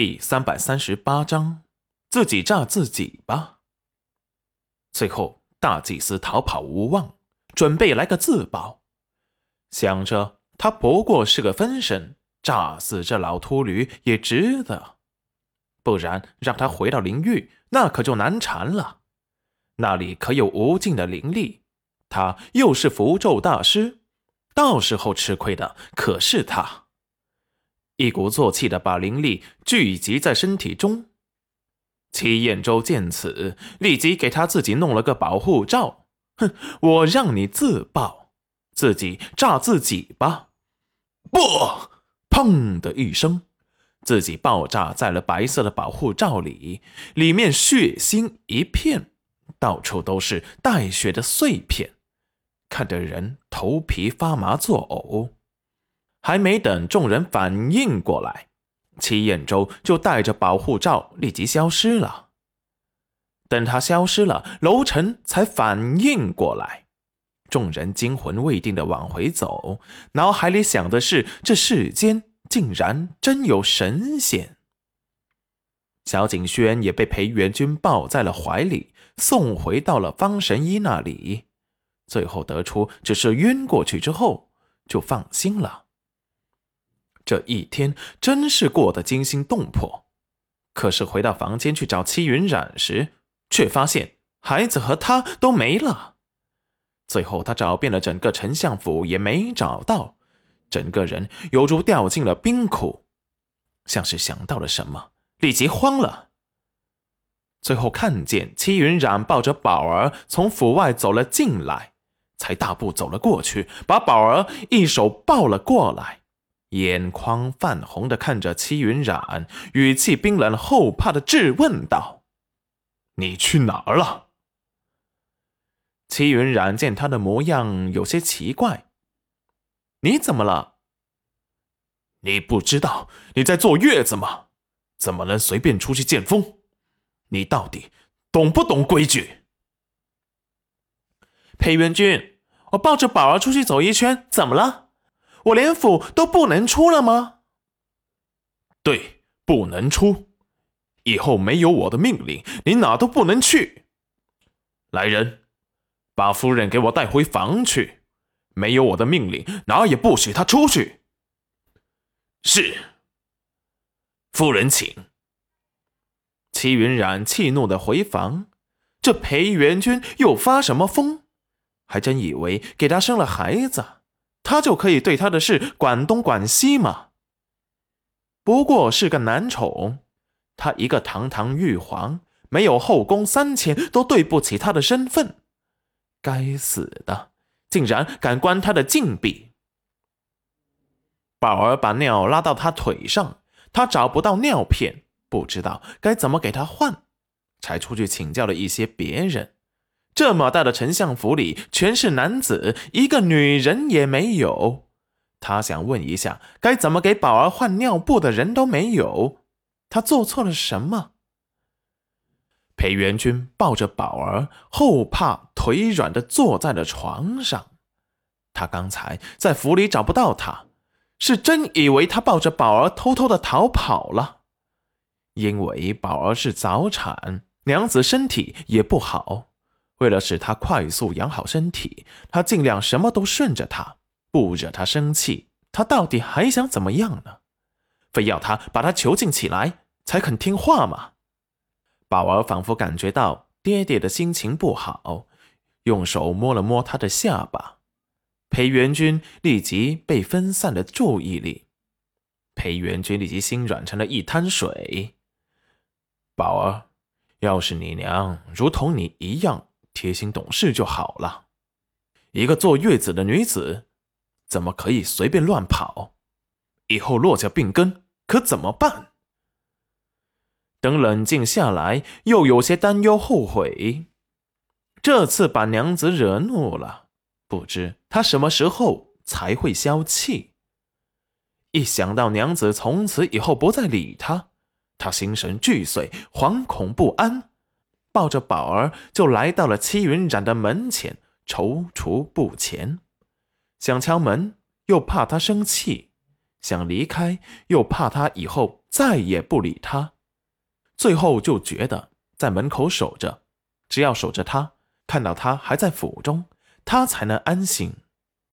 第三百三十八章，自己炸自己吧。最后，大祭司逃跑无望，准备来个自保，想着他不过是个分身，炸死这老秃驴也值得。不然，让他回到灵域，那可就难缠了。那里可有无尽的灵力，他又是符咒大师，到时候吃亏的可是他。一鼓作气的把灵力聚集在身体中。齐彦周见此，立即给他自己弄了个保护罩。哼，我让你自爆，自己炸自己吧！不，砰的一声，自己爆炸在了白色的保护罩里，里面血腥一片，到处都是带血的碎片，看得人头皮发麻作呕。还没等众人反应过来，齐彦周就带着保护罩立即消失了。等他消失了，楼臣才反应过来。众人惊魂未定的往回走，脑海里想的是：这世间竟然真有神仙。小景轩也被裴元君抱在了怀里，送回到了方神医那里。最后得出只是晕过去之后，就放心了。这一天真是过得惊心动魄，可是回到房间去找戚云染时，却发现孩子和他都没了。最后他找遍了整个丞相府也没找到，整个人犹如掉进了冰窟，像是想到了什么，立即慌了。最后看见戚云染抱着宝儿从府外走了进来，才大步走了过去，把宝儿一手抱了过来。眼眶泛红的看着戚云染，语气冰冷后怕的质问道：“你去哪儿了？”戚云染见他的模样有些奇怪：“你怎么了？你不知道你在坐月子吗？怎么能随便出去见风？你到底懂不懂规矩？”裴元君，我抱着宝儿出去走一圈，怎么了？我连府都不能出了吗？对，不能出。以后没有我的命令，你哪都不能去。来人，把夫人给我带回房去。没有我的命令，哪也不许她出去。是。夫人，请。齐云染气怒的回房。这裴元君又发什么疯？还真以为给他生了孩子。他就可以对他的事管东管西吗？不过是个男宠，他一个堂堂玉皇，没有后宫三千都对不起他的身份。该死的，竟然敢关他的禁闭！宝儿把尿拉到他腿上，他找不到尿片，不知道该怎么给他换，才出去请教了一些别人。这么大的丞相府里全是男子，一个女人也没有。他想问一下，该怎么给宝儿换尿布的人都没有。他做错了什么？裴元君抱着宝儿，后怕腿软的坐在了床上。他刚才在府里找不到他，是真以为他抱着宝儿偷偷的逃跑了。因为宝儿是早产，娘子身体也不好。为了使他快速养好身体，他尽量什么都顺着他，不惹他生气。他到底还想怎么样呢？非要他把他囚禁起来才肯听话吗？宝儿仿佛感觉到爹爹的心情不好，用手摸了摸他的下巴。裴元君立即被分散了注意力，裴元君立即心软成了一滩水。宝儿，要是你娘如同你一样。贴心懂事就好了。一个坐月子的女子，怎么可以随便乱跑？以后落下病根可怎么办？等冷静下来，又有些担忧后悔。这次把娘子惹怒了，不知她什么时候才会消气。一想到娘子从此以后不再理他，他心神俱碎，惶恐不安。抱着宝儿就来到了戚云染的门前，踌躇不前。想敲门，又怕他生气；想离开，又怕他以后再也不理他。最后就觉得在门口守着，只要守着他，看到他还在府中，他才能安心。